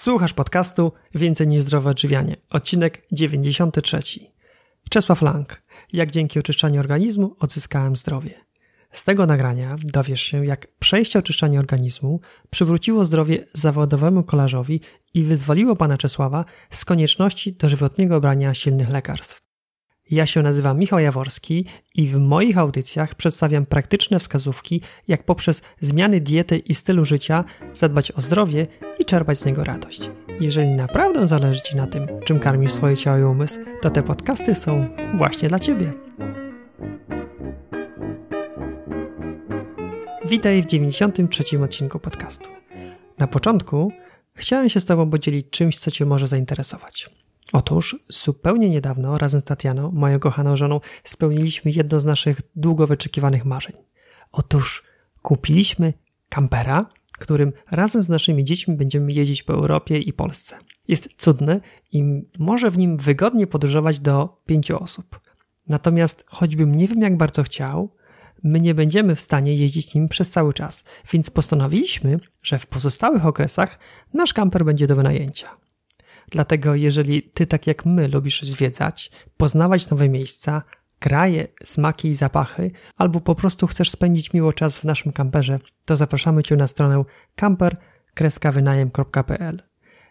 Słuchasz podcastu Więcej niż zdrowe odżywianie, odcinek 93. Czesław Lang. Jak dzięki oczyszczaniu organizmu odzyskałem zdrowie. Z tego nagrania dowiesz się, jak przejście oczyszczania organizmu przywróciło zdrowie zawodowemu kolarzowi i wyzwoliło pana Czesława z konieczności dożywotniego brania silnych lekarstw. Ja się nazywam Michał Jaworski i w moich audycjach przedstawiam praktyczne wskazówki, jak poprzez zmiany diety i stylu życia zadbać o zdrowie i czerpać z niego radość. Jeżeli naprawdę zależy Ci na tym, czym karmisz swoje ciało i umysł, to te podcasty są właśnie dla Ciebie. Witaj w 93. odcinku podcastu. Na początku chciałem się z Tobą podzielić czymś, co Cię może zainteresować. Otóż zupełnie niedawno razem z Tatianą, moją kochaną żoną, spełniliśmy jedno z naszych długo wyczekiwanych marzeń. Otóż kupiliśmy kampera, którym razem z naszymi dziećmi będziemy jeździć po Europie i Polsce. Jest cudny i może w nim wygodnie podróżować do pięciu osób. Natomiast choćbym nie wiem jak bardzo chciał, my nie będziemy w stanie jeździć nim przez cały czas, więc postanowiliśmy, że w pozostałych okresach nasz kamper będzie do wynajęcia. Dlatego jeżeli ty tak jak my lubisz zwiedzać, poznawać nowe miejsca, kraje, smaki i zapachy, albo po prostu chcesz spędzić miło czas w naszym kamperze, to zapraszamy cię na stronę camper-wynajem.pl.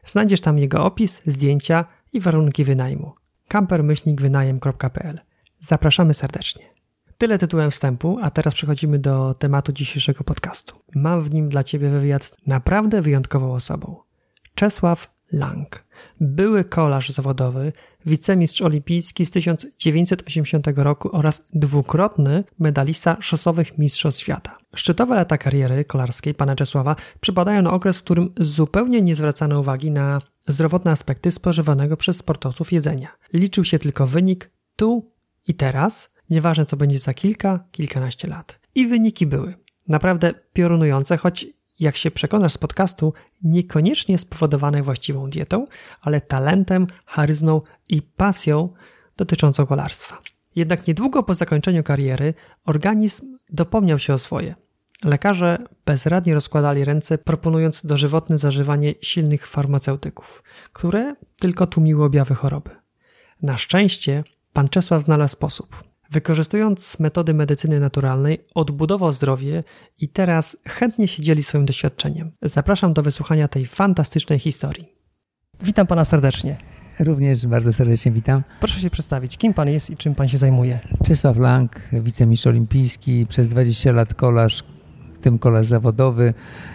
Znajdziesz tam jego opis, zdjęcia i warunki wynajmu. camper-wynajem.pl. Zapraszamy serdecznie. Tyle tytułem wstępu, a teraz przechodzimy do tematu dzisiejszego podcastu. Mam w nim dla Ciebie wywiad naprawdę wyjątkową osobą. Czesław Lang, były kolarz zawodowy, wicemistrz olimpijski z 1980 roku oraz dwukrotny medalista szosowych mistrzostw świata. Szczytowe lata kariery kolarskiej pana Czesława przypadają na okres, w którym zupełnie nie zwracano uwagi na zdrowotne aspekty spożywanego przez sportowców jedzenia. Liczył się tylko wynik tu i teraz, nieważne co będzie za kilka, kilkanaście lat. I wyniki były naprawdę piorunujące, choć jak się przekonasz z podcastu, niekoniecznie spowodowane właściwą dietą, ale talentem, charyzmą i pasją dotyczącą kolarstwa. Jednak niedługo po zakończeniu kariery organizm dopomniał się o swoje. Lekarze bezradnie rozkładali ręce, proponując dożywotne zażywanie silnych farmaceutyków, które tylko tłumiły objawy choroby. Na szczęście pan Czesław znalazł sposób. Wykorzystując metody medycyny naturalnej, odbudował zdrowie i teraz chętnie się dzieli swoim doświadczeniem. Zapraszam do wysłuchania tej fantastycznej historii. Witam pana serdecznie. Również bardzo serdecznie witam. Proszę się przedstawić, kim pan jest i czym pan się zajmuje? Czesław Lang, wicemistrz olimpijski, przez 20 lat kolarz, w tym kolarz zawodowy.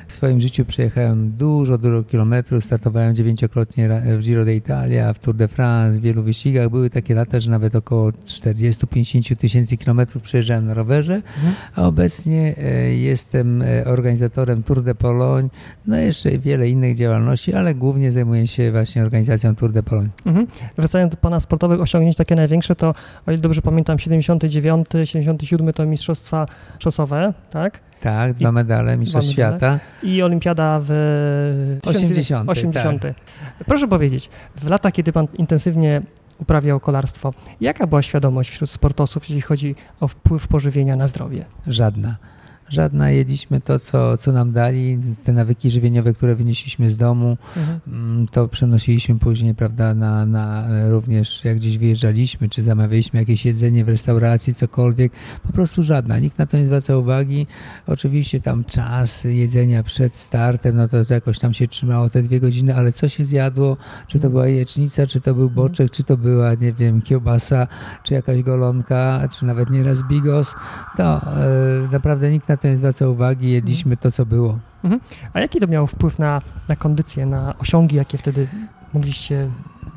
W swoim życiu przejechałem dużo, dużo kilometrów. Startowałem dziewięciokrotnie w Giro d'Italia, w Tour de France, w wielu wyścigach. Były takie lata, że nawet około 40-50 tysięcy kilometrów przejeżdżałem na rowerze, mhm. a obecnie e, jestem e, organizatorem Tour de Pologne, no jeszcze wiele innych działalności, ale głównie zajmuję się właśnie organizacją Tour de Pologne. Mhm. Wracając do Pana sportowych osiągnięć, takie największe to, o ile dobrze pamiętam, 79, 77 to mistrzostwa szosowe, tak? Tak, dwa medale Mistrzostw Świata. I Olimpiada w 80. 80. Tak. Proszę powiedzieć, w latach, kiedy Pan intensywnie uprawiał kolarstwo, jaka była świadomość wśród sportowców, jeśli chodzi o wpływ pożywienia na zdrowie? Żadna żadna. Jedliśmy to, co, co nam dali, te nawyki żywieniowe, które wynieśliśmy z domu, mhm. Mm, to przenosiliśmy później, prawda, na, na również jak gdzieś wyjeżdżaliśmy, czy zamawialiśmy jakieś jedzenie w restauracji, cokolwiek. Po prostu żadna. Nikt na to nie zwraca uwagi. Oczywiście tam czas jedzenia przed startem, no to, to jakoś tam się trzymało te dwie godziny, ale co się zjadło? Czy to była jecznica, czy to był mhm. boczek, czy to była, nie wiem, kiełbasa, czy jakaś golonka, czy nawet nieraz bigos, to e, naprawdę nikt na to nie zwraca uwagi, jedliśmy to, co było. Mhm. A jaki to miało wpływ na, na kondycję, na osiągi, jakie wtedy mogliście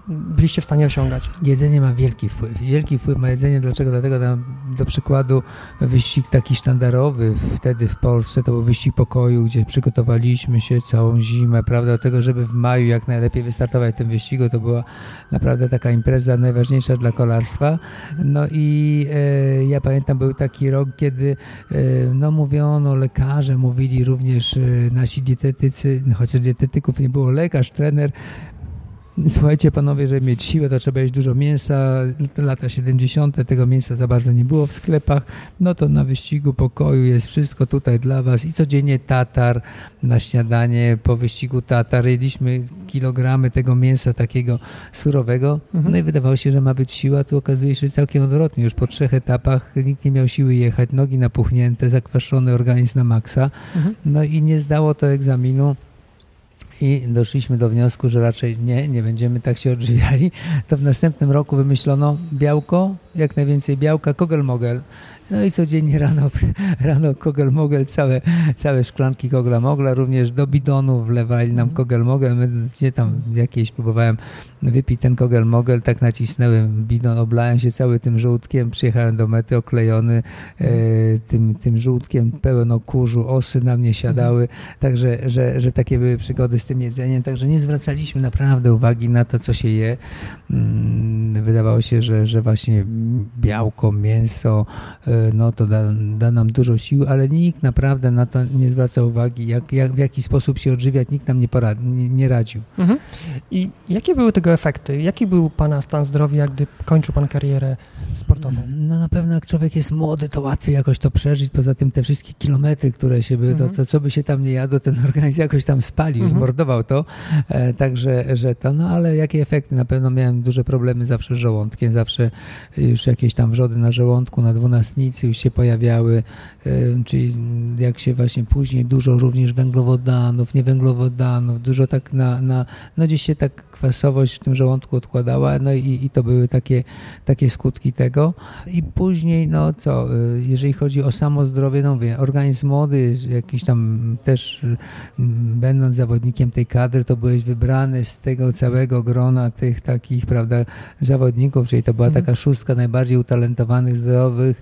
byliście w stanie osiągać? Jedzenie ma wielki wpływ. Wielki wpływ ma jedzenie. Dlaczego? Dlatego na, do przykładu wyścig taki sztandarowy wtedy w Polsce to był wyścig pokoju, gdzie przygotowaliśmy się całą zimę, prawda, do tego, żeby w maju jak najlepiej wystartować w tym wyścigu. To była naprawdę taka impreza najważniejsza dla kolarstwa. No i e, ja pamiętam, był taki rok, kiedy e, no mówiono, lekarze mówili również e, nasi dietetycy, chociaż dietetyków nie było, lekarz, trener słuchajcie panowie, żeby mieć siłę, to trzeba jeść dużo mięsa. Lata 70. tego mięsa za bardzo nie było w sklepach. No to na wyścigu pokoju jest wszystko tutaj dla was i codziennie tatar na śniadanie. Po wyścigu tatar jedliśmy kilogramy tego mięsa takiego surowego. Mhm. No i wydawało się, że ma być siła, tu okazuje się całkiem odwrotnie. Już po trzech etapach nikt nie miał siły jechać, nogi napuchnięte, zakwaszony organizm na maksa. Mhm. No i nie zdało to egzaminu i doszliśmy do wniosku, że raczej nie, nie będziemy tak się odżywiali, to w następnym roku wymyślono białko, jak najwięcej białka, kogel-mogel. No i codziennie rano, rano kogel-mogel, całe, całe szklanki kogla-mogla, również do bidonu wlewali nam kogel-mogel. My gdzie tam jakieś próbowałem wypić ten kogel-mogel, tak nacisnąłem bidon, oblałem się cały tym żółtkiem, przyjechałem do mety oklejony e, tym, tym żółtkiem, pełno kurzu, osy na mnie siadały, także, że, że takie były przygody z tym jedzeniem, także nie zwracaliśmy naprawdę uwagi na to, co się je. Mm, wydawało się, że, że właśnie białko, mięso, e, no to da, da, nam dużo sił, ale nikt naprawdę na to nie zwraca uwagi, jak, jak, w jaki sposób się odżywiać, nikt nam nie, porad, nie, nie radził. Mhm. I jakie były tego efekty? Jaki był Pana stan zdrowia, gdy kończył Pan karierę sportową? No na pewno jak człowiek jest młody, to łatwiej jakoś to przeżyć, poza tym te wszystkie kilometry, które się były, mhm. to, to co by się tam nie jadło, ten organizm jakoś tam spalił, mhm. zmordował to, e, także, że to, no ale jakie efekty? Na pewno miałem duże problemy zawsze z żołądkiem, zawsze już jakieś tam wrzody na żołądku, na już się pojawiały, czyli jak się właśnie później dużo również węglowodanów, niewęglowodanów, dużo tak na, na no gdzieś się tak kwasowość w tym żołądku odkładała, no i, i to były takie, takie skutki tego. I później, no co, y, jeżeli chodzi o samo zdrowie, no mówię, organizm młody, jakiś tam też będąc zawodnikiem tej kadry, to byłeś wybrany z tego całego grona tych takich, prawda, zawodników, czyli to była mhm. taka szóstka najbardziej utalentowanych, zdrowych,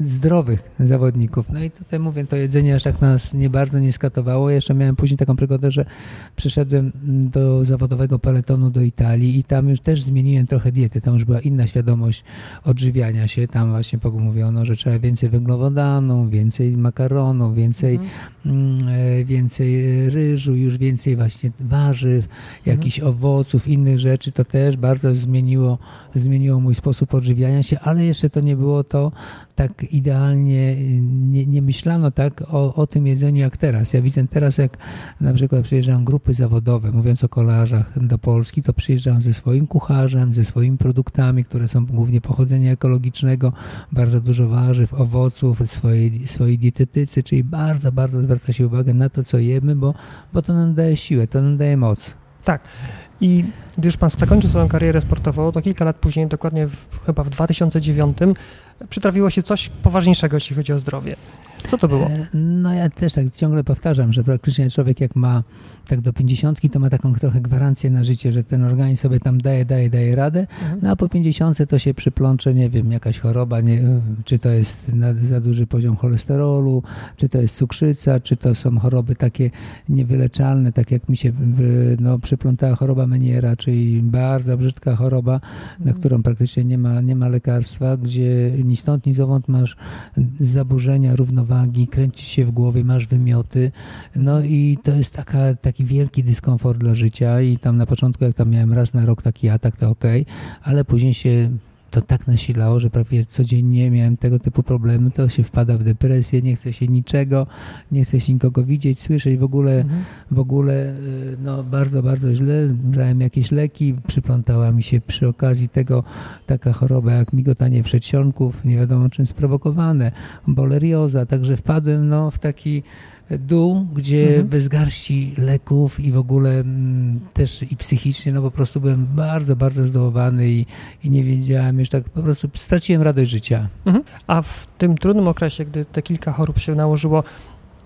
zdrowych zawodników. No i tutaj mówię, to jedzenie aż tak nas nie bardzo nie skatowało. Jeszcze miałem później taką przygodę, że przyszedłem do zawodowego peletonu do Italii i tam już też zmieniłem trochę diety. Tam już była inna świadomość odżywiania się. Tam właśnie mówiono, że trzeba więcej węglowodanów, więcej makaronu, więcej, mhm. mm, więcej ryżu, już więcej właśnie warzyw, jakichś mhm. owoców, innych rzeczy. To też bardzo zmieniło, zmieniło mój sposób odżywiania się, ale jeszcze to nie było to, tak idealnie nie, nie, myślano tak o, o tym jedzeniu jak teraz. Ja widzę teraz, jak na przykład przyjeżdżają grupy zawodowe, mówiąc o kolarzach do Polski, to przyjeżdżają ze swoim kucharzem, ze swoimi produktami, które są głównie pochodzenia ekologicznego, bardzo dużo warzyw, owoców, swojej, swojej dietetycy, czyli bardzo, bardzo zwraca się uwagę na to, co jemy, bo, bo to nam daje siłę, to nam daje moc. Tak. I gdy już pan zakończył swoją karierę sportową, to kilka lat później, dokładnie w, chyba w 2009, przytrafiło się coś poważniejszego, jeśli chodzi o zdrowie. Co to było? E, no ja też tak ciągle powtarzam, że praktycznie człowiek jak ma tak do pięćdziesiątki, to ma taką trochę gwarancję na życie, że ten organizm sobie tam daje, daje, daje radę, mhm. no a po pięćdziesiątce to się przyplącze, nie wiem, jakaś choroba, nie, czy to jest za duży poziom cholesterolu, czy to jest cukrzyca, czy to są choroby takie niewyleczalne, tak jak mi się no, przyplątała choroba Meniera, czyli bardzo brzydka choroba, mhm. na którą praktycznie nie ma, nie ma lekarstwa, gdzie ni stąd, ni zowąd masz zaburzenia równowagi, kręcisz się w głowie, masz wymioty, no i to jest taka, taki wielki dyskomfort dla życia i tam na początku, jak tam miałem raz na rok taki atak, to ok, ale później się to tak nasilało, że prawie codziennie miałem tego typu problemy, to się wpada w depresję, nie chce się niczego, nie chce się nikogo widzieć, słyszeć, w ogóle, mhm. w ogóle y, no, bardzo, bardzo źle. Brałem jakieś leki, przyplątała mi się przy okazji tego taka choroba jak migotanie przedsionków, nie wiadomo czym sprowokowane, bolerioza, także wpadłem no, w taki dół, gdzie mhm. bez garści leków i w ogóle m, mm, też i psychicznie, no po prostu byłem bardzo, bardzo zdołowany i, i nie wiedziałem już tak, po prostu straciłem radość życia. Mhm. A w tym trudnym okresie, gdy te kilka chorób się nałożyło,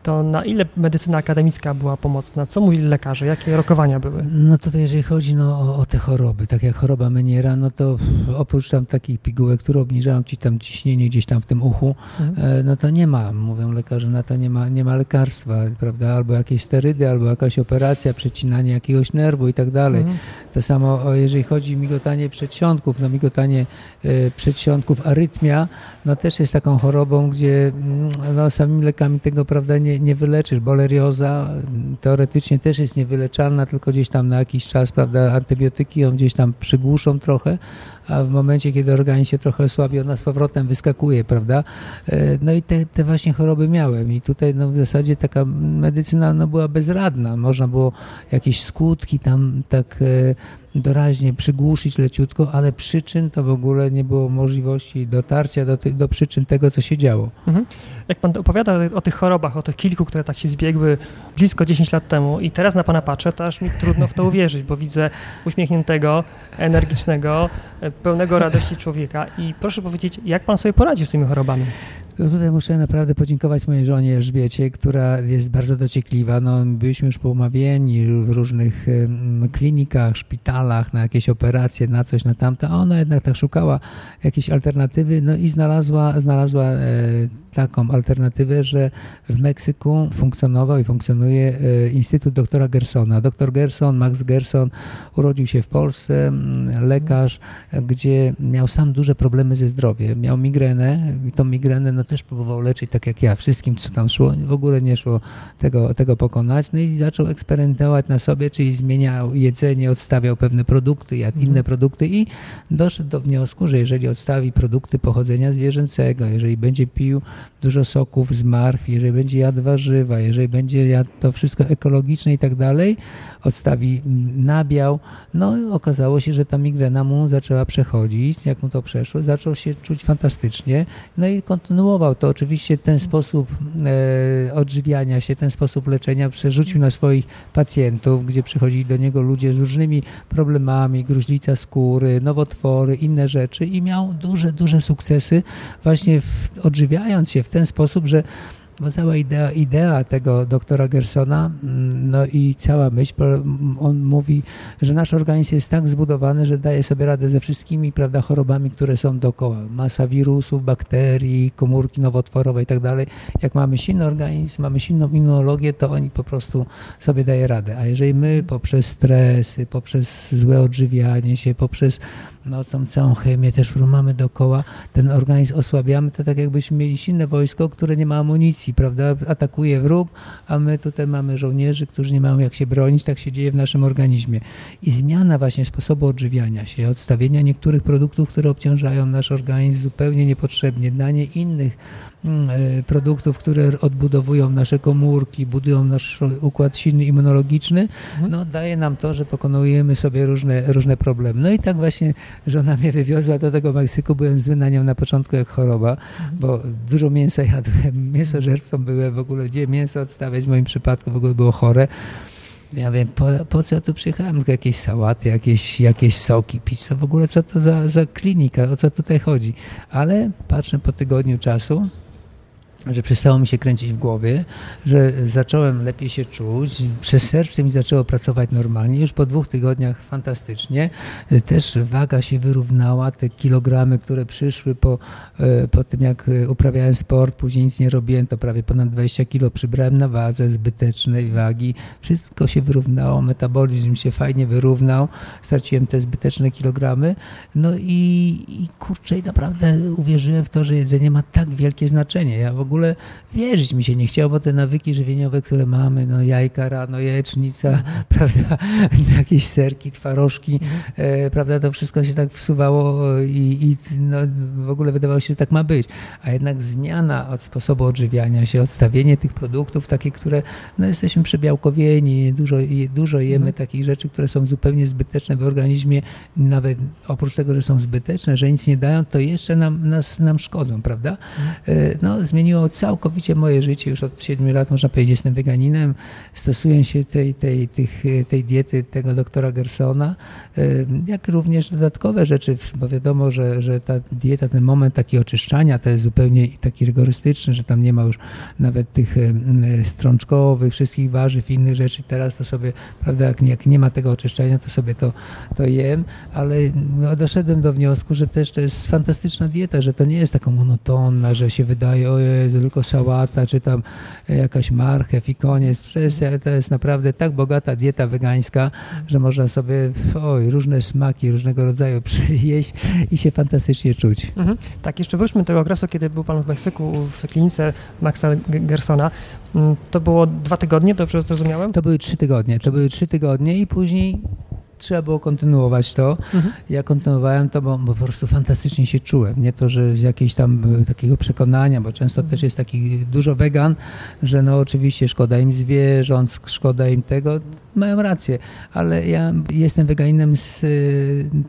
to na ile medycyna akademicka była pomocna? Co mówili lekarze? Jakie rokowania były? No to, to jeżeli chodzi no, o, o, te choroby, tak jak choroba Meniera, no to oprócz tam takich pigułek, które obniżają ci tam ciśnienie gdzieś tam w tym uchu, mhm. e, no to nie ma, mówią lekarze, na to nie ma, nie ma lekarstwa, prawda? Albo jakieś sterydy, albo jakaś operacja, przecinanie jakiegoś nerwu i tak dalej. Mhm. To samo jeżeli chodzi o migotanie przedsionków, no migotanie e, przedsionków, arytmia, no też jest taką chorobą, gdzie mm, no, samymi lekami tego, prawda, nie, nie, wyleczysz. Bolerioza teoretycznie też jest niewyleczalna, tylko gdzieś tam na jakiś czas, prawda, antybiotyki ją gdzieś tam przygłuszą trochę, a w momencie, kiedy organizm się trochę osłabi, ona z powrotem wyskakuje, prawda? E, no i te, te właśnie choroby miałem i tutaj no, w zasadzie taka medycyna no, była bezradna. Można było jakieś skutki tam tak e, doraźnie przygłuszyć leciutko, ale przyczyn to w ogóle nie było możliwości dotarcia do, do przyczyn tego, co się działo. Mhm. Jak pan opowiada o tych chorobach, o tych kilku, które tak się zbiegły blisko 10 lat temu i teraz na pana patrzę, to aż mi trudno w to uwierzyć, bo widzę uśmiechniętego, energicznego, e, pełnego radości człowieka i proszę powiedzieć, jak pan sobie poradził z tymi chorobami? Tutaj muszę naprawdę podziękować mojej żonie Elżbiecie, która jest bardzo dociekliwa. No, byliśmy już poumawieni w różnych klinikach, szpitalach, na jakieś operacje, na coś, na tamto, a ona jednak tak szukała jakiejś alternatywy, no i znalazła, znalazła e, taką alternatywę, że w Meksyku funkcjonował i funkcjonuje e, Instytut doktora Gersona. Doktor Gerson, Max Gerson urodził się w Polsce, lekarz, gdzie miał sam duże problemy ze zdrowiem. Miał migrenę i tą migrenę no, też próbował leczyć tak jak ja, wszystkim co tam szło, w ogóle nie szło tego, tego pokonać. No i zaczął eksperymentować na sobie, czyli zmieniał jedzenie, odstawiał pewne produkty, jadł mhm. inne produkty i doszedł do wniosku, że jeżeli odstawi produkty pochodzenia zwierzęcego, jeżeli będzie pił dużo soków z marchwi, jeżeli będzie jadł warzywa, jeżeli będzie jadł to wszystko ekologiczne i tak dalej, odstawi nabiał, no okazało się, że ta migrena mu zaczęła przechodzić, jak mu to przeszło, zaczął się czuć fantastycznie, no i kontynuował to. Oczywiście ten sposób e, odżywiania się, ten sposób leczenia przerzucił na swoich pacjentów, gdzie przychodzili do niego ludzie z różnymi problemami, gruźlica skóry, nowotwory, inne rzeczy. I miał duże, duże sukcesy właśnie w, odżywiając się w ten sposób, że bo cała idea, idea tego doktora Gersona, mm, no i cała myśl, on mówi, że nasz organizm jest tak zbudowany, że daje sobie radę ze wszystkimi prawda, chorobami, które są dookoła. Masa wirusów, bakterii, komórki nowotworowe i tak dalej. Jak mamy silny organizm, mamy silną immunologię, to oni po prostu sobie daje radę. A jeżeli my poprzez stresy, poprzez złe odżywianie się, poprzez no, tą całą chemię też, którą mamy dookoła, ten organizm osłabiamy, to tak jakbyśmy mieli silne wojsko, które nie ma amunicji, prawda? Atakuje wróg, a my tutaj mamy żołnierzy, którzy nie mają jak się bronić, tak się dzieje w naszym organizmie. I zmiana właśnie sposobu odżywiania się, odstawienia niektórych produktów, które obciążają nasz organizm zupełnie niepotrzebnie, danie innych produktów, które odbudowują nasze komórki, budują nasz układ silny immunologiczny, mhm. no daje nam to, że pokonujemy sobie różne, różne problemy. No i tak właśnie żona mnie wywiozła do tego Meksyku, byłem zły na nią na początku jak choroba, mhm. bo dużo mięsa jadłem, mięsożercą byłem w ogóle, gdzie mięso odstawiać w moim przypadku w ogóle było chore. Ja wiem, po, po co ja tu przyjechałem? Tylko jakieś sałaty, jakieś, jakieś soki pić. To w ogóle co to za, za klinika? O co tutaj chodzi? Ale patrzę po tygodniu czasu, że przestało mi się kręcić w głowie, że zacząłem lepiej się czuć, przez serce mi zaczęło pracować normalnie, już po dwóch tygodniach fantastycznie. Też waga się wyrównała, te kilogramy, które przyszły po, e, po tym jak uprawiałem sport, później nic nie robiłem, to prawie ponad 20 kilo przybrałem na wadze zbytecznej wagi. Wszystko się wyrównało, metabolizm się fajnie wyrównał, straciłem te zbyteczne kilogramy. No i, i kurczę, naprawdę uwierzyłem w to, że jedzenie ma tak wielkie znaczenie. Ja w ogóle ogóle wierzyć mi się nie chciało, bo te nawyki żywieniowe, które mamy, no jajka rano, jajecznica, mhm. prawda, jakieś serki, twarożki, mhm. e, prawda, to wszystko się tak wsuwało i, i no, w ogóle wydawało się, że tak ma być. A jednak zmiana od sposobu odżywiania się, odstawienie tych produktów, takie, które, no jesteśmy przebiałkowieni, dużo, dużo jemy mhm. takich rzeczy, które są zupełnie zbyteczne w organizmie, nawet oprócz tego, że są zbyteczne, że nic nie dają, to jeszcze nam, nas, nam szkodzą, prawda? E, no, zmieniło całkowicie moje życie. Już od 7 lat, można powiedzieć, jestem weganinem. Stosuję się tej, tej, tych, tej diety tego doktora Gersona, jak również dodatkowe rzeczy, bo wiadomo, że, że ta dieta, ten moment taki oczyszczania to jest zupełnie taki rygorystyczny, że tam nie ma już nawet tych strączkowych, wszystkich warzyw i innych rzeczy. Teraz to sobie, prawda, jak nie, jak nie ma tego oczyszczania, to sobie to, to jem, ale no, doszedłem do wniosku, że też to jest fantastyczna dieta, że to nie jest taka monotonna, że się wydaje, o jest tylko sałata, czy tam jakaś marchew i koniec. Przecież to jest naprawdę tak bogata dieta wegańska, że można sobie oj, różne smaki, różnego rodzaju przyjeść i się fantastycznie czuć. Mhm. Tak, jeszcze wróćmy do tego okresu, kiedy był Pan w Meksyku w klinice Maxa Gersona. Mm, to było dwa tygodnie, dobrze zrozumiałem? To były trzy tygodnie. To były trzy tygodnie i później trzeba było kontynuować to. Mhm. Ja kontynuowałem to, bo, bo, po prostu fantastycznie się czułem. Nie to, że z jakiejś tam e, takiego przekonania, bo często mhm. też jest taki dużo wegan, że no oczywiście szkoda im zwierząt, szkoda im tego. Mają rację, ale ja jestem weganinem z e,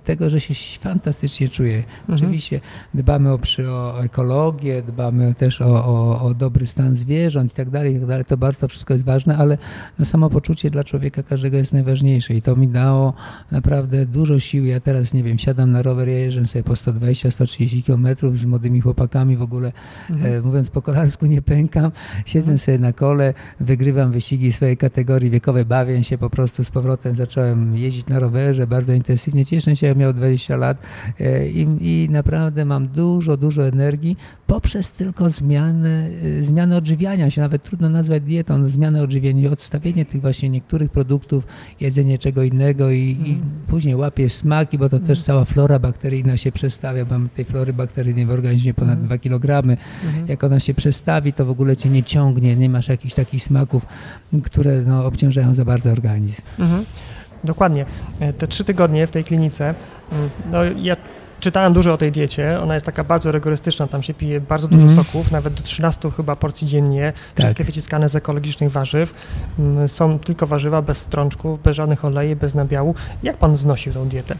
tego, że się fantastycznie czuję. Mhm. Oczywiście dbamy o, o, ekologię, dbamy też o, o, o, dobry stan zwierząt i tak dalej, i tak dalej. To bardzo wszystko jest ważne, ale no, samopoczucie dla człowieka każdego jest najważniejsze i to mi dało naprawdę dużo sił. Ja teraz, nie wiem, siadam na rower, ja jeżdżę sobie po 120-130 km z młodymi chłopakami, w ogóle mhm. e, mówiąc po kolarsku nie pękam, siedzę mhm. sobie na kole, wygrywam wyścigi swojej kategorii wiekowej, bawię się po prostu z powrotem, zacząłem jeździć na rowerze bardzo intensywnie, cieszę się, jak miał 20 lat e, i, i naprawdę mam dużo, dużo energii poprzez tylko zmianę, e, zmianę odżywiania się, nawet trudno nazwać dietą, zmianę odżywienia, odstawienie tych właśnie niektórych produktów, jedzenie czego innego i i, później łapiesz smaki, bo to też cała flora bakteryjna się przestawia. Mamy tej flory bakteryjnej w organizmie ponad 2 kg. Mhm. Jak ona się przestawi, to w ogóle cię nie ciągnie, nie masz jakichś takich smaków, które no, obciążają za bardzo organizm. Mhm. Dokładnie. E, te trzy tygodnie w tej klinice, mm, no ja czytałem dużo o tej diecie. Ona jest taka bardzo rygorystyczna, tam się pije bardzo dużo mm. soków, nawet do 13 chyba porcji dziennie. Wszystkie tak. wyciskane z ekologicznych warzyw. Mm, są tylko warzywa bez strączków, bez żadnych olejów, bez nabiału. Jak pan znosił tą dietę?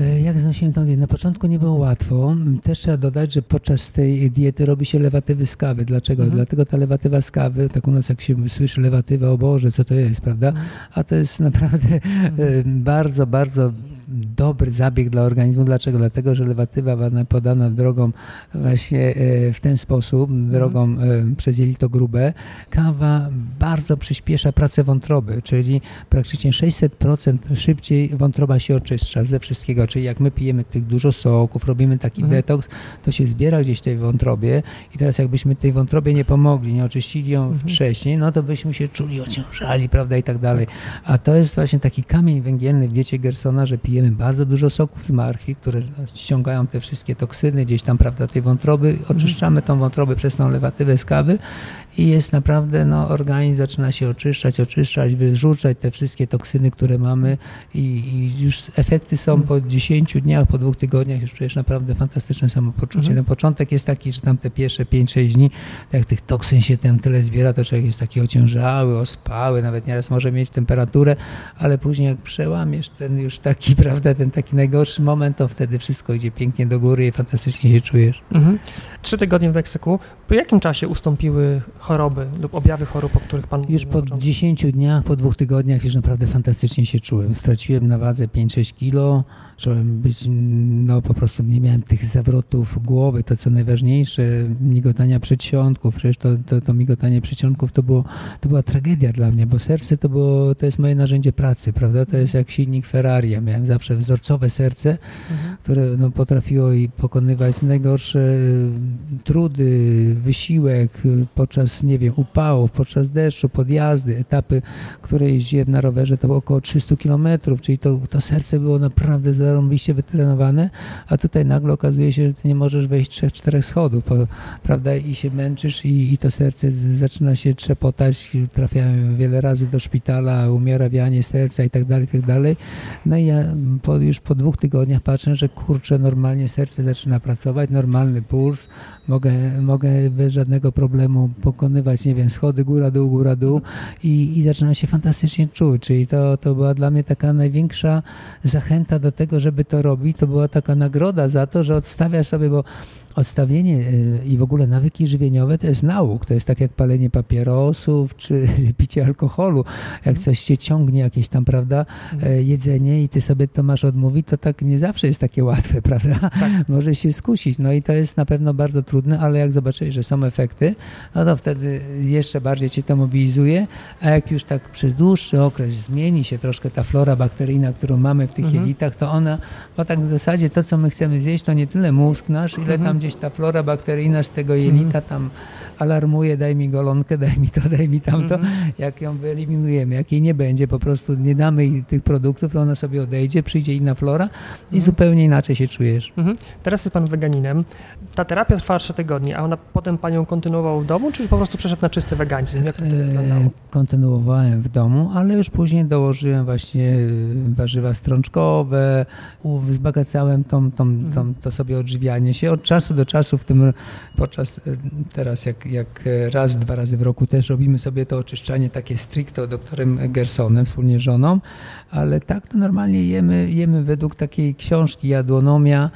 E, jak znosiłem tą dietę? Na początku nie było łatwo. Też trzeba dodać, że podczas tej diety robi się lewatywy z kawy. Dlaczego? Mhm. Dlatego ta lewatywa z kawy, tak u nas jak się słyszy lewatywa, o Boże, co to jest, prawda? Mhm. A to jest naprawdę mhm. bardzo, bardzo dobry zabieg dla organizmu. Dlaczego? Dlatego, że lewatywa podana drogą właśnie e, w ten sposób, drogą mhm. przez jelito grube, kawa bardzo przyspiesza pracę wątroby, czyli praktycznie 600% szybciej wątroba się oczyszcza ze wszystkiego. Czyli jak my pijemy tych dużo soków, robimy taki mhm. detoks, to się zbiera gdzieś w tej wątrobie i teraz jakbyśmy tej wątrobie nie pomogli, nie oczyścili ją mhm. wcześniej, no to byśmy się czuli ociężali, prawda, i tak dalej. A to jest właśnie taki kamień węgielny w diecie Gersona, że pijemy bardzo dużo soków z marchwi, które ściągają te wszystkie toksyny gdzieś tam, prawda, tej wątroby. Oczyszczamy tą wątrobę przez tą lewatywę z kawy i jest naprawdę, no, organizm zaczyna się oczyszczać, oczyszczać, wyrzucać te wszystkie toksyny, które mamy i, i już efekty są po 10 dniach, po dwóch tygodniach już czujesz naprawdę fantastyczne samopoczucie. Mhm. Ten początek jest taki, że tam te pierwsze 5-6 dni, jak tych toksyn się tam tyle zbiera, to człowiek jest taki ociężały, ospały, nawet nieraz może mieć temperaturę, ale później jak przełamiesz ten już taki, prawda, ten taki najgorszy moment, to wtedy wszystko idzie pięknie do góry i fantastycznie się czujesz. Mhm. Trzy tygodnie w Meksyku. Po jakim czasie ustąpiły choroby lub objawy chorób, o których Pan Już po 10 dniach, po dwóch tygodniach już naprawdę fantastycznie się czułem. Straciłem na wadze 5-6 kilo, zacząłem być, no po prostu nie miałem tych zawrotów głowy, to co najważniejsze, migotania przedsionków, przecież to, to, to migotanie przedsionków to, było, to była tragedia dla mnie, bo serce to, było, to jest moje narzędzie pracy, prawda, to jest jak silnik Ferrari, ja miałem zawsze wzorcowe serce, mhm. które no, potrafiło i pokonywać najgorsze y, trudy, wysiłek podczas, nie wiem, upałów, podczas deszczu, podjazdy, etapy, które jeździłem na rowerze, to było około 300 kilometrów, czyli to, to serce było naprawdę zarąbiście wytrenowane, a tutaj nagle okazuje się, że ty nie możesz wejść trzech, czterech schodów, prawda, i się męczysz i, i to serce zaczyna się trzepotać, trafiałem wiele razy do szpitala, umiera wianie serca i tak dalej, i tak dalej. No i ja po, już po dwóch tygodniach patrzę, że kurczę, normalnie serce zaczyna pracować, normalny puls, mogę, mogę bez żadnego problemu pokonywać, nie wiem, schody góra, dół, góra, dół i, i zaczynam się fantastycznie czuć, czyli to, to była dla mnie taka największa zachęta do tego, żeby to robić, to była taka nagroda za to, że odstawiasz sobie, bo odstawienie y, i w ogóle nawyki żywieniowe to jest nauk. To jest tak jak palenie papierosów czy picie alkoholu. Jak coś cię ciągnie, jakieś tam, prawda, e, jedzenie i ty sobie to masz odmówić, to tak nie zawsze jest takie łatwe, prawda? Tak. Może się skusić. No i to jest na pewno bardzo trudne, ale jak zobaczysz, że są efekty, no to wtedy jeszcze bardziej cię to mobilizuje, a jak już tak przez dłuższy okres zmieni się troszkę ta flora bakteryjna, którą mamy w tych mhm. jelitach, to ona, bo tak w zasadzie to, co my chcemy zjeść, to nie tyle mózg nasz, ile mhm. tam gdzieś ta flora bakteryjna z tego jelita tam alarmuje, daj mi golonkę, daj mi to, daj mi tamto. Mhm. Jak ją wyeliminujemy, jak jej nie będzie, po prostu nie damy jej tych produktów, to ona sobie odejdzie, przyjdzie inna flora i mhm. zupełnie inaczej się czujesz. Mhm. Teraz jest pan weganinem. Ta terapia trwała trzy tygodnie, a ona potem panią kontynuował w domu, czy po prostu przeszedł na czysty weganizm? Jak to e, kontynuowałem w domu, ale już później dołożyłem właśnie e, warzywa strączkowe, wzbogacałem tą, tą, tą, mhm. to sobie odżywianie się. Od czasu do czasu w tym, podczas e, teraz jak, jak raz, dwa razy w roku też robimy sobie to oczyszczanie takie stricto doktorem Gersonem, wspólnie z żoną, ale tak to normalnie jemy, jemy według takiej książki Jadłonomia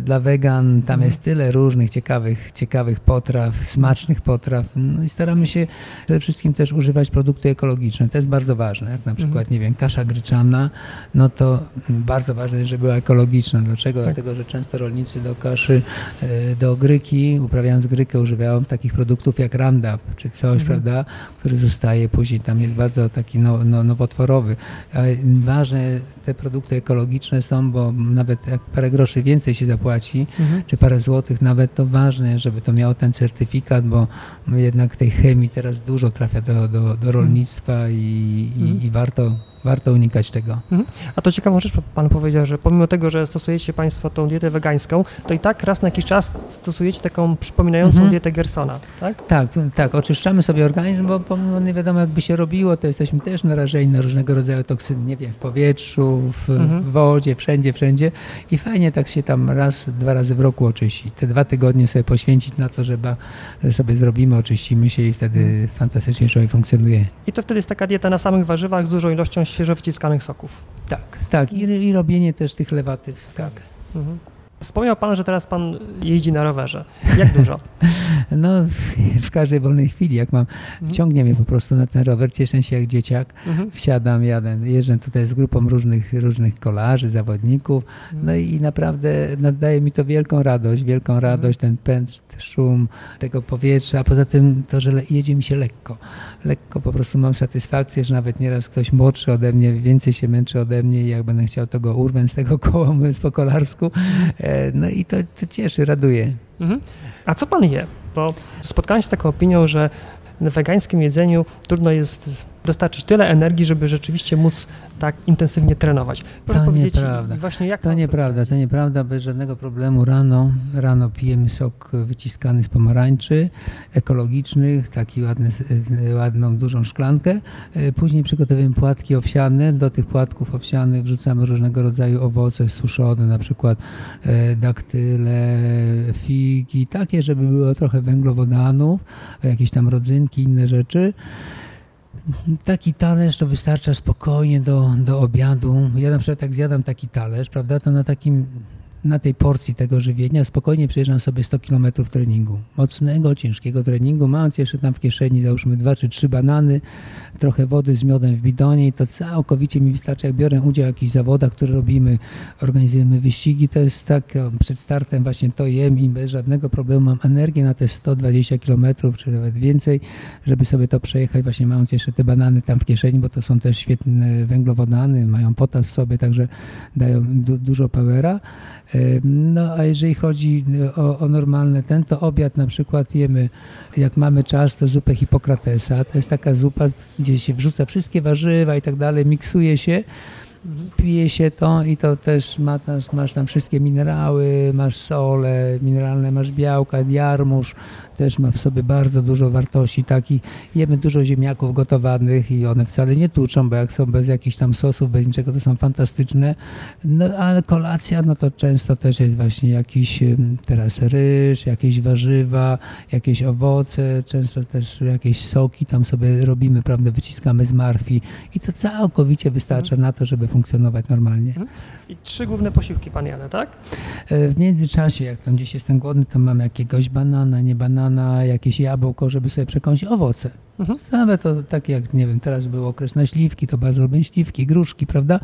dla wegan. Tam jest tyle różnych ciekawych, ciekawych potraw, smacznych potraw. No i staramy się przede wszystkim też używać produkty ekologiczne. To jest bardzo ważne. Jak na mhm. przykład, nie wiem, kasza gryczana, no to bardzo ważne jest, żeby była ekologiczna. Dlaczego? Tak. Dlatego, że często rolnicy do kaszy, e, do gryki, uprawiając grykę, używają takich produktów jak Roundup czy coś, mhm. prawda, który zostaje później, tam jest bardzo taki no, no, nowotworowy. Ważne te produkty ekologiczne są, bo nawet jak parę groszy więcej się zapłaci, mhm. czy parę złotych, nawet to ważne, żeby to miało ten certyfikat, bo jednak tej chemii teraz dużo trafia do, do, do rolnictwa i, i, mhm. i warto warto unikać tego. Mhm. A to ciekawą rzecz Pan powiedział, że pomimo tego, że stosujecie Państwo tą dietę wegańską, to i tak raz na jakiś czas stosujecie taką przypominającą mhm. dietę Gersona, tak? Tak, tak. Oczyszczamy sobie organizm, bo pomimo nie wiadomo jakby się robiło, to jesteśmy też narażeni na różnego rodzaju toksyny, nie wiem, w powietrzu, w, mhm. wodzie, wszędzie, wszędzie i fajnie tak się tam raz, dwa razy w roku oczyścić. Te dwa tygodnie sobie poświęcić na to, żeby, że sobie zrobimy, oczyścimy się i wtedy mhm. fantastycznie człowiek funkcjonuje. I to wtedy jest taka dieta na samych warzywach z dużą ilością świeżo wyciskanych soków. Tak, tak. I, i robienie też tych lewatyw skak. Mhm. Wspomniał Pan, że teraz Pan jeździ na rowerze. Jak dużo? no, w każdej wolnej chwili, jak mam, mhm. wciągnie mnie po prostu na ten rower, cieszę się jak dzieciak, mhm. wsiadam, jadę, jeżdżę tutaj z grupą różnych, różnych kolarzy, zawodników, mhm. no i naprawdę nadaje mi to wielką radość, wielką mhm. radość, ten pęd, szum tego powietrza, a poza tym to, że jedzie mi się lekko. Lekko po prostu mam satysfakcję, że nawet nieraz ktoś młodszy ode mnie, więcej się męczy ode mnie i jak będę chciał, to go urwę z tego koła, mówiąc po kolarsku, e, no i to, to cieszy, raduje. Mhm. A co pan je? Bo spotkałem się z taką opinią, że w wegańskim jedzeniu trudno jest dostarczyć tyle energii, żeby rzeczywiście móc tak intensywnie trenować. Proszę to nieprawda. Właśnie jak to nieprawda, to nieprawda, bez żadnego problemu rano, rano pijemy sok wyciskany z pomarańczy, ekologicznych, taki ładny, ładną, dużą szklankę. Później przygotowujemy płatki owsiane. Do tych płatków owsianych wrzucamy różnego rodzaju owoce suszone, na przykład e, daktyle, figi, takie, żeby było trochę węglowodanów, jakieś tam rodzynki, inne rzeczy. Taki talerz to wystarcza spokojnie do, do obiadu. Ja na przykład jak zjadam taki talerz, prawda, to na takim na tej porcji tego żywienia spokojnie przejeżdżam sobie 100 km treningu. Mocnego, ciężkiego treningu, mając jeszcze tam w kieszeni załóżmy dwa czy trzy banany, trochę wody z miodem w bidonie i to całkowicie mi wystarczy. Jak biorę udział w jakichś zawodach, które robimy, organizujemy wyścigi, to jest tak, przed startem właśnie to jem i bez żadnego problemu mam energię na te 120 km czy nawet więcej, żeby sobie to przejechać właśnie mając jeszcze te banany tam w kieszeni, bo to są też świetne węglowodany, mają potas w sobie, także dają du dużo powera. No a jeżeli chodzi o, o, normalne ten, to obiad na przykład jemy, jak mamy czas, to zupę Hipokratesa. To jest taka zupa, gdzie się wrzuca wszystkie warzywa i tak dalej, miksuje się pije się to i to też ma, masz tam wszystkie minerały, masz sole mineralne, masz białka, jarmuż, też ma w sobie bardzo dużo wartości takich. Jemy dużo ziemniaków gotowanych i one wcale nie tuczą, bo jak są bez jakichś tam sosów, bez niczego, to są fantastyczne. No ale kolacja, no to często też jest właśnie jakiś teraz ryż, jakieś warzywa, jakieś owoce, często też jakieś soki tam sobie robimy, prawda, wyciskamy z marfi i to całkowicie wystarcza na to, żeby funkcjonować normalnie. Mhm. I trzy główne posiłki pan jada, tak? E, w międzyczasie, jak tam gdzieś jestem głodny, to mam jakiegoś banana, nie banana, jakieś jabłko, żeby sobie przekąsić owoce. Mhm. Same to tak jak, nie wiem, teraz był okres na śliwki, to bardzo lubię śliwki, gruszki, prawda,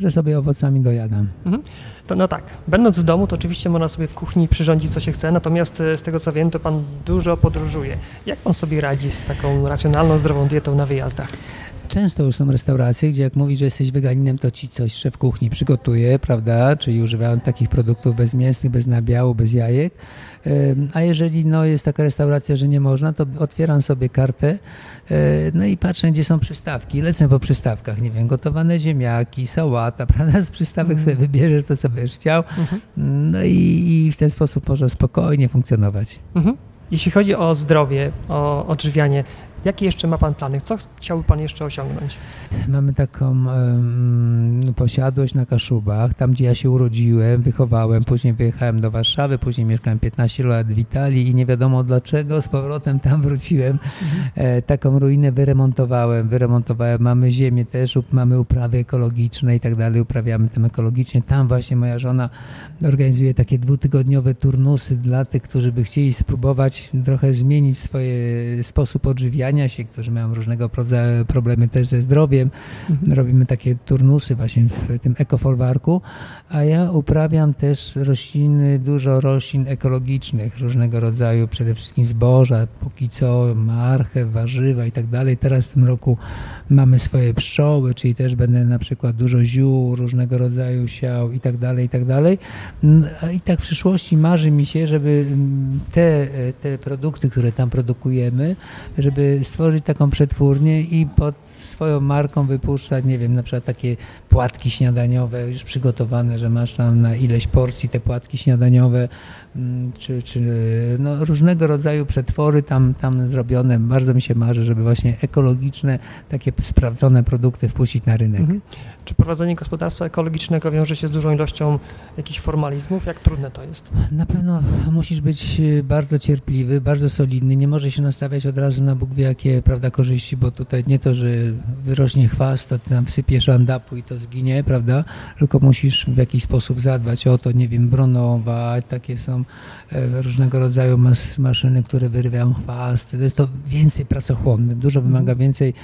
że sobie owocami dojadam. Mhm. To, no tak, będąc w domu, to oczywiście można sobie w kuchni przyrządzić co się chce, natomiast e, z tego co wiem, to pan dużo podróżuje. Jak pan sobie radzi z taką racjonalną, zdrową dietą na wyjazdach? Często już są restauracje, gdzie jak mówisz, że jesteś weganinem, to ci coś szef kuchni przygotuje, prawda? Czyli używają takich produktów bezmięsnych, bez nabiału, bez jajek. A jeżeli no, jest taka restauracja, że nie można, to otwieram sobie kartę e, no i patrzę, gdzie są przystawki. Lecę po przystawkach, nie wiem, gotowane ziemniaki, sałata, prawda? Z przystawek sobie wybierzesz to, co będziesz chciał. -hmm. No i, i, w ten sposób może spokojnie funkcjonować. -hmm. Jeśli chodzi o zdrowie, o odżywianie, Jakie jeszcze ma Pan plany? Co chciałby Pan jeszcze osiągnąć? Mamy taką um, posiadłość na Kaszubach, tam gdzie ja się urodziłem, wychowałem, później wyjechałem do Warszawy, później mieszkałem 15 lat w Italii i nie wiadomo dlaczego z powrotem tam wróciłem. E, taką ruinę wyremontowałem, wyremontowałem. Mamy ziemię też, mamy uprawy ekologiczne i tak dalej, uprawiamy tam ekologicznie. Tam właśnie moja żona organizuje takie dwutygodniowe turnusy dla tych, którzy by chcieli spróbować trochę zmienić swoje sposób odżywiania się, którzy mają różnego rodzaju problemy też ze zdrowiem. Mhm. Robimy takie turnusy właśnie w tym ekofolwarku, a ja uprawiam też rośliny, dużo roślin ekologicznych, różnego rodzaju, przede wszystkim zboża, póki co marchew, warzywa i tak dalej. Teraz w tym roku mamy swoje pszczoły, czyli też będę na przykład dużo ziół, różnego rodzaju siał i tak dalej, i tak dalej. No, I tak w przyszłości marzy mi się, żeby te, te produkty, które tam produkujemy, żeby stworzyć taką przetwórnię i pod swoją marką wypuszczać, nie wiem, na przykład takie płatki śniadaniowe już przygotowane, że masz tam na ileś porcji te płatki śniadaniowe, czy, czy no, różnego rodzaju przetwory tam, tam zrobione. Bardzo mi się marzy, żeby właśnie ekologiczne, takie sprawdzone produkty wpuścić na rynek. Mhm. Czy prowadzenie gospodarstwa ekologicznego wiąże się z dużą ilością jakichś formalizmów? Jak trudne to jest? Na pewno musisz być e, bardzo cierpliwy, bardzo solidny. Nie może się nastawiać od razu na Bóg wie jakie prawda, korzyści, bo tutaj nie to, że wyrośnie chwast, to ty tam wsypiesz randapu i to zginie, prawda? Tylko musisz w jakiś sposób zadbać o to, nie wiem, bronować, takie są e, różnego rodzaju mas maszyny, które wyrywają chwast. To jest to więcej pracochłonne, dużo wymaga mhm. więcej,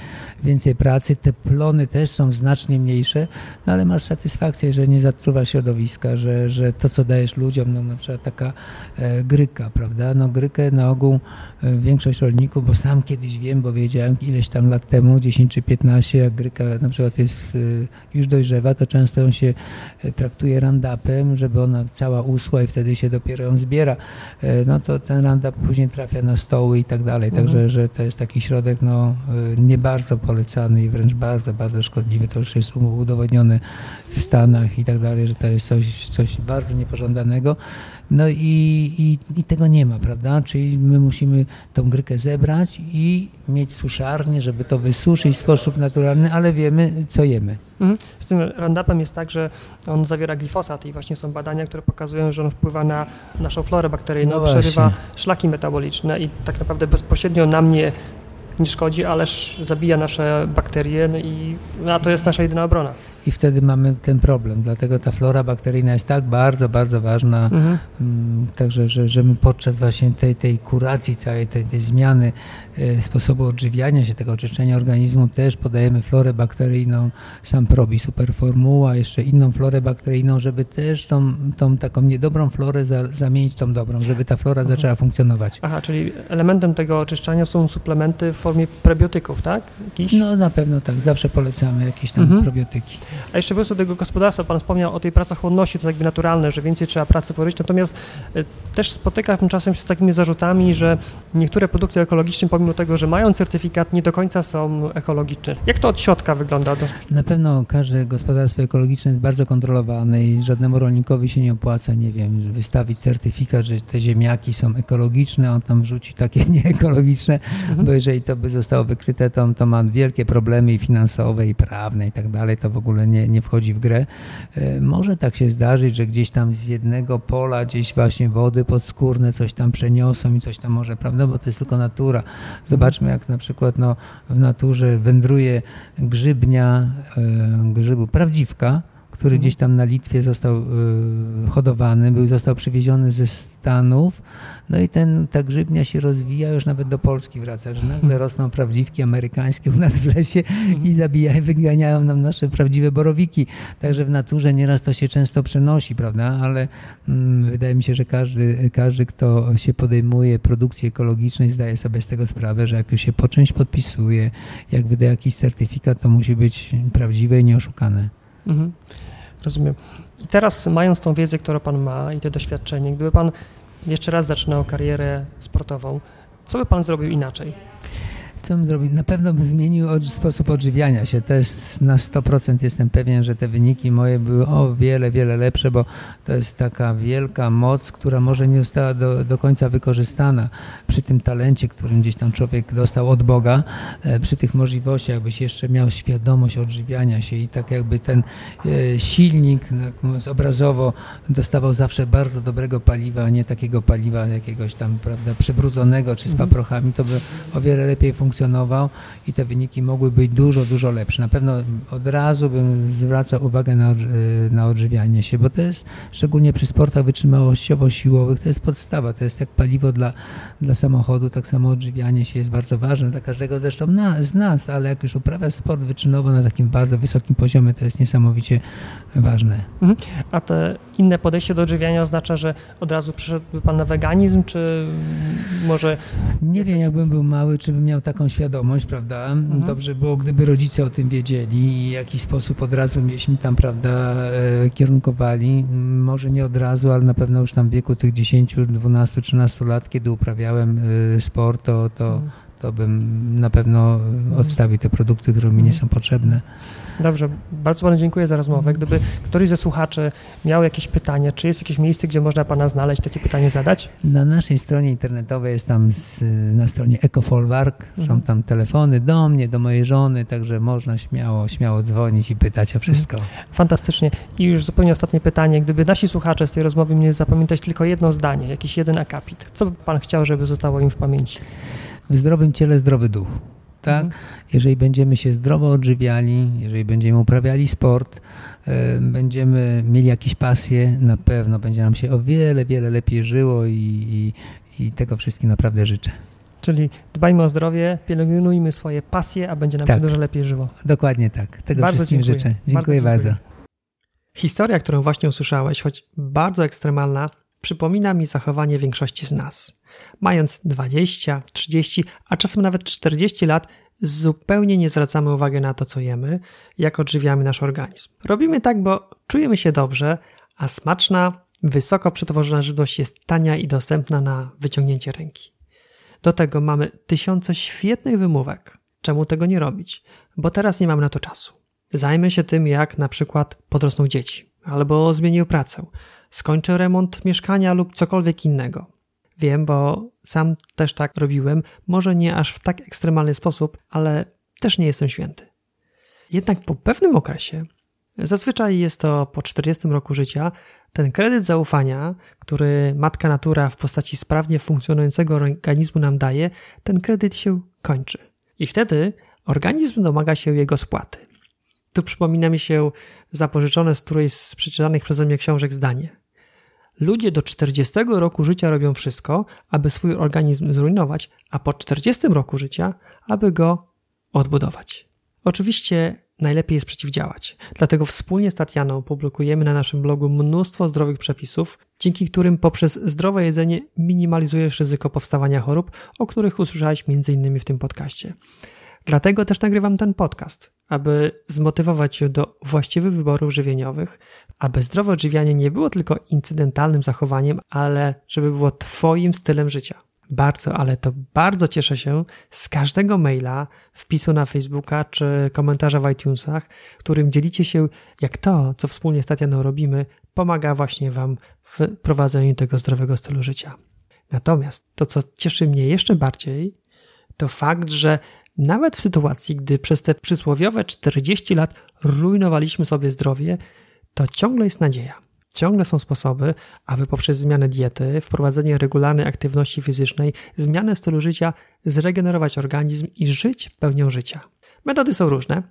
więcej pracy. Te plony też są znacznie mniejsze no ale masz satysfakcję, że nie zatruwa środowiska, że, że to, co dajesz ludziom, no na przykład taka e, gryka, prawda? No grykę na ogół e, większość rolników, bo sam kiedyś wiem, bo wiedziałem ileś tam lat temu, 10 czy 15, jak gryka na przykład jest już dojrzewa, to często ją się traktuje randapem, żeby ona cała usła i wtedy się dopiero ją zbiera. E, no to ten randap później trafia na stoły i tak dalej, także mhm. że to jest taki środek no, e, nie bardzo polecany i wręcz bardzo, bardzo szkodliwy. To już jest udowodnione w Stanach i tak dalej, że to jest coś, coś bardzo niepożądanego. No i, i, i, tego nie ma, prawda? Czyli my musimy tą grykę zebrać i mieć suszarnię, żeby to wysuszyć w sposób naturalny, ale wiemy, co jemy. Mhm. Z tym Roundupem jest tak, że on zawiera glifosat i właśnie są badania, które pokazują, że on wpływa na naszą florę bakteryjną, no przerywa szlaki metaboliczne i tak naprawdę bezpośrednio na mnie nie szkodzi, ależ zabija nasze bakterie no i no, a to jest nasza jedyna obrona i wtedy mamy ten problem. Dlatego ta flora bakteryjna jest tak bardzo, bardzo ważna. Mhm. Mm, także, że, że my podczas właśnie tej, tej kuracji, całej tej, tej zmiany e, sposobu odżywiania się, tego oczyszczenia organizmu też podajemy florę bakteryjną, sam probi superformuła, jeszcze inną florę bakteryjną, żeby też tą, tą taką niedobrą florę za, zamienić tą dobrą, żeby ta flora mhm. zaczęła funkcjonować. Aha, czyli elementem tego oczyszczania są suplementy w formie prebiotyków, tak? Jakiś? No na pewno tak, zawsze polecamy jakieś tam mhm. probiotyki. A jeszcze wrócę do tego gospodarstwa. Pan wspomniał o tej pracochłonności, to jakby naturalne, że więcej trzeba pracy włożyć. Natomiast e, też spotykam czasem się z takimi zarzutami, że niektóre produkty ekologiczne, pomimo tego, że mają certyfikat, nie do końca są ekologiczne. Jak to od środka wygląda? Na pewno każde gospodarstwo ekologiczne jest bardzo kontrolowane i żadnemu rolnikowi się nie opłaca, nie wiem, wystawić certyfikat, że te ziemniaki są ekologiczne, on tam wrzuci takie nieekologiczne, mhm. bo jeżeli to by zostało wykryte, to, to ma wielkie problemy i finansowe, i prawne i tak dalej, to w ogóle ogóle nie, nie wchodzi w grę. E, może tak się zdarzyć, że gdzieś tam z jednego pola, gdzieś właśnie wody podskórne coś tam przeniosą i coś tam może, prawda, bo to jest tylko natura. Zobaczmy, jak na przykład no, w naturze wędruje grzybnia, e, grzybu prawdziwka, który mhm. gdzieś tam na Litwie został y, hodowany, był, został przywieziony ze Stanów, no i ten, ta grzybnia się rozwija, już nawet do Polski wraca, że nagle rosną prawdziwki amerykańskie u nas w lesie i zabijają, wyganiają nam nasze prawdziwe borowiki. Także w naturze nieraz to się często przenosi, prawda? Ale mm, wydaje mi się, że każdy, każdy, kto się podejmuje produkcji ekologicznej, zdaje sobie z tego sprawę, że jak już się po część podpisuje, jak wydaje jakiś certyfikat, to musi być prawdziwe i nieoszukane. Mhm. Rozumiem. I teraz, mając tą wiedzę, którą Pan ma i to doświadczenie, gdyby Pan jeszcze raz zaczynał karierę sportową, co by Pan zrobił inaczej? Co bym zrobił? Na pewno bym zmienił od, sposób odżywiania się. Też na 100% jestem pewien, że te wyniki moje były o wiele, wiele lepsze, bo to jest taka wielka moc, która może nie została do, do końca wykorzystana przy tym talencie, którym gdzieś tam człowiek dostał od Boga, e, przy tych możliwościach, byś jeszcze miał świadomość odżywiania się i tak jakby ten e, silnik, tak mówiąc obrazowo, dostawał zawsze bardzo dobrego paliwa, a nie takiego paliwa jakiegoś tam, prawda, przebrudzonego czy z mhm. paprochami, to by o wiele lepiej funkcjonowało funkcjonował i te wyniki mogły być dużo, dużo lepsze. Na pewno od razu bym zwracał uwagę na, na odżywianie się, bo to jest szczególnie przy sportach wytrzymałościowo-siłowych, to jest podstawa, to jest jak paliwo dla, dla samochodu, tak samo odżywianie się jest bardzo ważne dla każdego zresztą na, z nas, ale jak już uprawia sport wyczynowo na takim bardzo wysokim poziomie, to jest niesamowicie ważne. Mhm. A te inne podejście do odżywiania oznacza, że od razu przyszedłby Pan na weganizm, czy może... Nie wiem, jakbym był mały, czy bym miał taką taką świadomość, prawda? Mhm. Dobrze było, gdyby rodzice o tym wiedzieli i w jakiś sposób od razu mieliśmy tam, prawda, e, kierunkowali. Może nie od razu, ale na pewno już tam w wieku tych 10, 12, 13 lat, kiedy uprawiałem e, sport, to, to, mhm. To bym na pewno odstawił te produkty, które mi nie są potrzebne. Dobrze, bardzo Panu dziękuję za rozmowę. Gdyby któryś ze słuchaczy miał jakieś pytanie, czy jest jakieś miejsce, gdzie można Pana znaleźć, takie pytanie zadać? Na naszej stronie internetowej jest tam z, na stronie Ecofolwark, mhm. są tam telefony do mnie, do mojej żony, także można śmiało, śmiało dzwonić i pytać o wszystko. Mhm. Fantastycznie. I już zupełnie ostatnie pytanie. Gdyby nasi słuchacze z tej rozmowy mnie zapamiętać tylko jedno zdanie, jakiś jeden akapit, co by Pan chciał, żeby zostało im w pamięci? W zdrowym ciele zdrowy duch tak? Mhm. Jeżeli będziemy się zdrowo odżywiali, jeżeli będziemy uprawiali sport, będziemy mieli jakieś pasje, na pewno będzie nam się o wiele, wiele lepiej żyło i, i, i tego wszystkim naprawdę życzę. Czyli dbajmy o zdrowie, pielęgnujmy swoje pasje, a będzie nam tak. się dużo lepiej żyło. Dokładnie tak. Tego bardzo wszystkim dziękuję. życzę. Dziękuję bardzo, bardzo. Historia, którą właśnie usłyszałeś, choć bardzo ekstremalna, przypomina mi zachowanie większości z nas mając 20, 30, a czasem nawet 40 lat, zupełnie nie zwracamy uwagi na to, co jemy, jak odżywiamy nasz organizm. Robimy tak, bo czujemy się dobrze, a smaczna, wysoko przetworzona żywność jest tania i dostępna na wyciągnięcie ręki. Do tego mamy tysiące świetnych wymówek. Czemu tego nie robić? Bo teraz nie mamy na to czasu. Zajmę się tym, jak na przykład podrosną dzieci, albo zmienię pracę, skończę remont mieszkania lub cokolwiek innego. Wiem, bo sam też tak robiłem, może nie aż w tak ekstremalny sposób, ale też nie jestem święty. Jednak po pewnym okresie, zazwyczaj jest to po 40 roku życia, ten kredyt zaufania, który matka natura w postaci sprawnie funkcjonującego organizmu nam daje, ten kredyt się kończy. I wtedy organizm domaga się jego spłaty. Tu przypomina mi się zapożyczone z którejś z przeczytanych przeze mnie książek zdanie. Ludzie do 40 roku życia robią wszystko, aby swój organizm zrujnować, a po 40 roku życia, aby go odbudować. Oczywiście najlepiej jest przeciwdziałać. Dlatego wspólnie z Tatianą publikujemy na naszym blogu mnóstwo zdrowych przepisów, dzięki którym poprzez zdrowe jedzenie minimalizujesz ryzyko powstawania chorób, o których usłyszałeś m.in. w tym podcaście. Dlatego też nagrywam ten podcast, aby zmotywować się do właściwych wyborów żywieniowych, aby zdrowe odżywianie nie było tylko incydentalnym zachowaniem, ale żeby było Twoim stylem życia. Bardzo, ale to bardzo cieszę się z każdego maila, wpisu na Facebooka czy komentarza w iTunesach, którym dzielicie się, jak to, co wspólnie z Tatianą robimy, pomaga właśnie Wam w prowadzeniu tego zdrowego stylu życia. Natomiast to, co cieszy mnie jeszcze bardziej, to fakt, że nawet w sytuacji, gdy przez te przysłowiowe 40 lat rujnowaliśmy sobie zdrowie, to ciągle jest nadzieja. Ciągle są sposoby, aby poprzez zmianę diety, wprowadzenie regularnej aktywności fizycznej, zmianę stylu życia zregenerować organizm i żyć pełnią życia. Metody są różne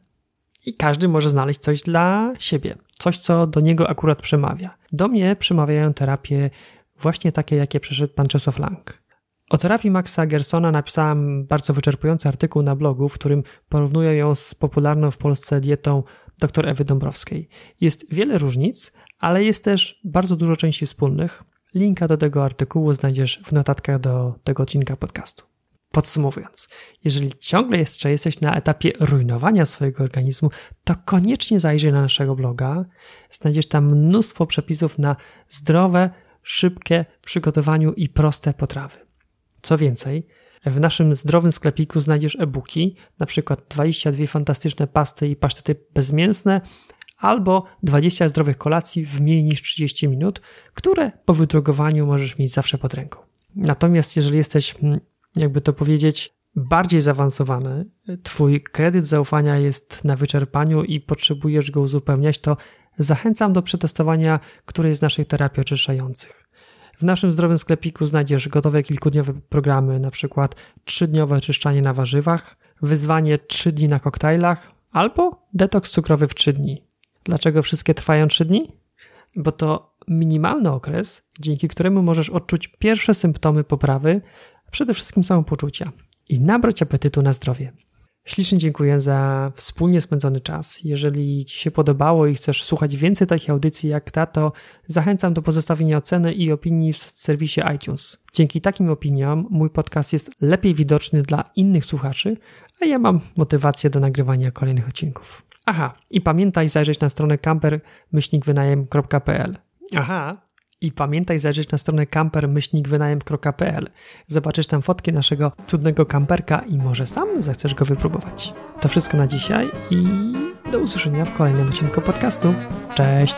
i każdy może znaleźć coś dla siebie. coś, co do niego akurat przemawia. Do mnie przemawiają terapie właśnie takie, jakie przeszedł pan Czesław Lang. O terapii Maxa Gersona napisałem bardzo wyczerpujący artykuł na blogu, w którym porównuję ją z popularną w Polsce dietą dr Ewy Dąbrowskiej. Jest wiele różnic, ale jest też bardzo dużo części wspólnych. Linka do tego artykułu znajdziesz w notatkach do tego odcinka podcastu. Podsumowując, jeżeli ciągle jeszcze jesteś na etapie rujnowania swojego organizmu, to koniecznie zajrzyj na naszego bloga. Znajdziesz tam mnóstwo przepisów na zdrowe, szybkie przygotowaniu i proste potrawy. Co więcej, w naszym zdrowym sklepiku znajdziesz e-booki, przykład 22 fantastyczne pasty i pasztety bezmięsne, albo 20 zdrowych kolacji w mniej niż 30 minut, które po wydrogowaniu możesz mieć zawsze pod ręką. Natomiast jeżeli jesteś, mm, jakby to powiedzieć, bardziej zaawansowany, twój kredyt zaufania jest na wyczerpaniu i potrzebujesz go uzupełniać, to zachęcam do przetestowania którejś z naszych terapii oczyszczających. W naszym zdrowym sklepiku znajdziesz gotowe kilkudniowe programy, na przykład trzydniowe oczyszczanie na warzywach, wyzwanie 3 dni na koktajlach albo detoks cukrowy w 3 dni. Dlaczego wszystkie trwają 3 dni? Bo to minimalny okres, dzięki któremu możesz odczuć pierwsze symptomy poprawy, przede wszystkim samopoczucia i nabrać apetytu na zdrowie. Ślicznie dziękuję za wspólnie spędzony czas. Jeżeli Ci się podobało i chcesz słuchać więcej takich audycji jak ta, to zachęcam do pozostawienia oceny i opinii w serwisie iTunes. Dzięki takim opiniom mój podcast jest lepiej widoczny dla innych słuchaczy, a ja mam motywację do nagrywania kolejnych odcinków. Aha, i pamiętaj zajrzeć na stronę camper-wynajem.pl. Aha, i pamiętaj zajrzeć na stronę camper-wynajem.pl. Zobaczysz tam fotki naszego cudnego kamperka i może sam zechcesz go wypróbować. To wszystko na dzisiaj i do usłyszenia w kolejnym odcinku podcastu. Cześć!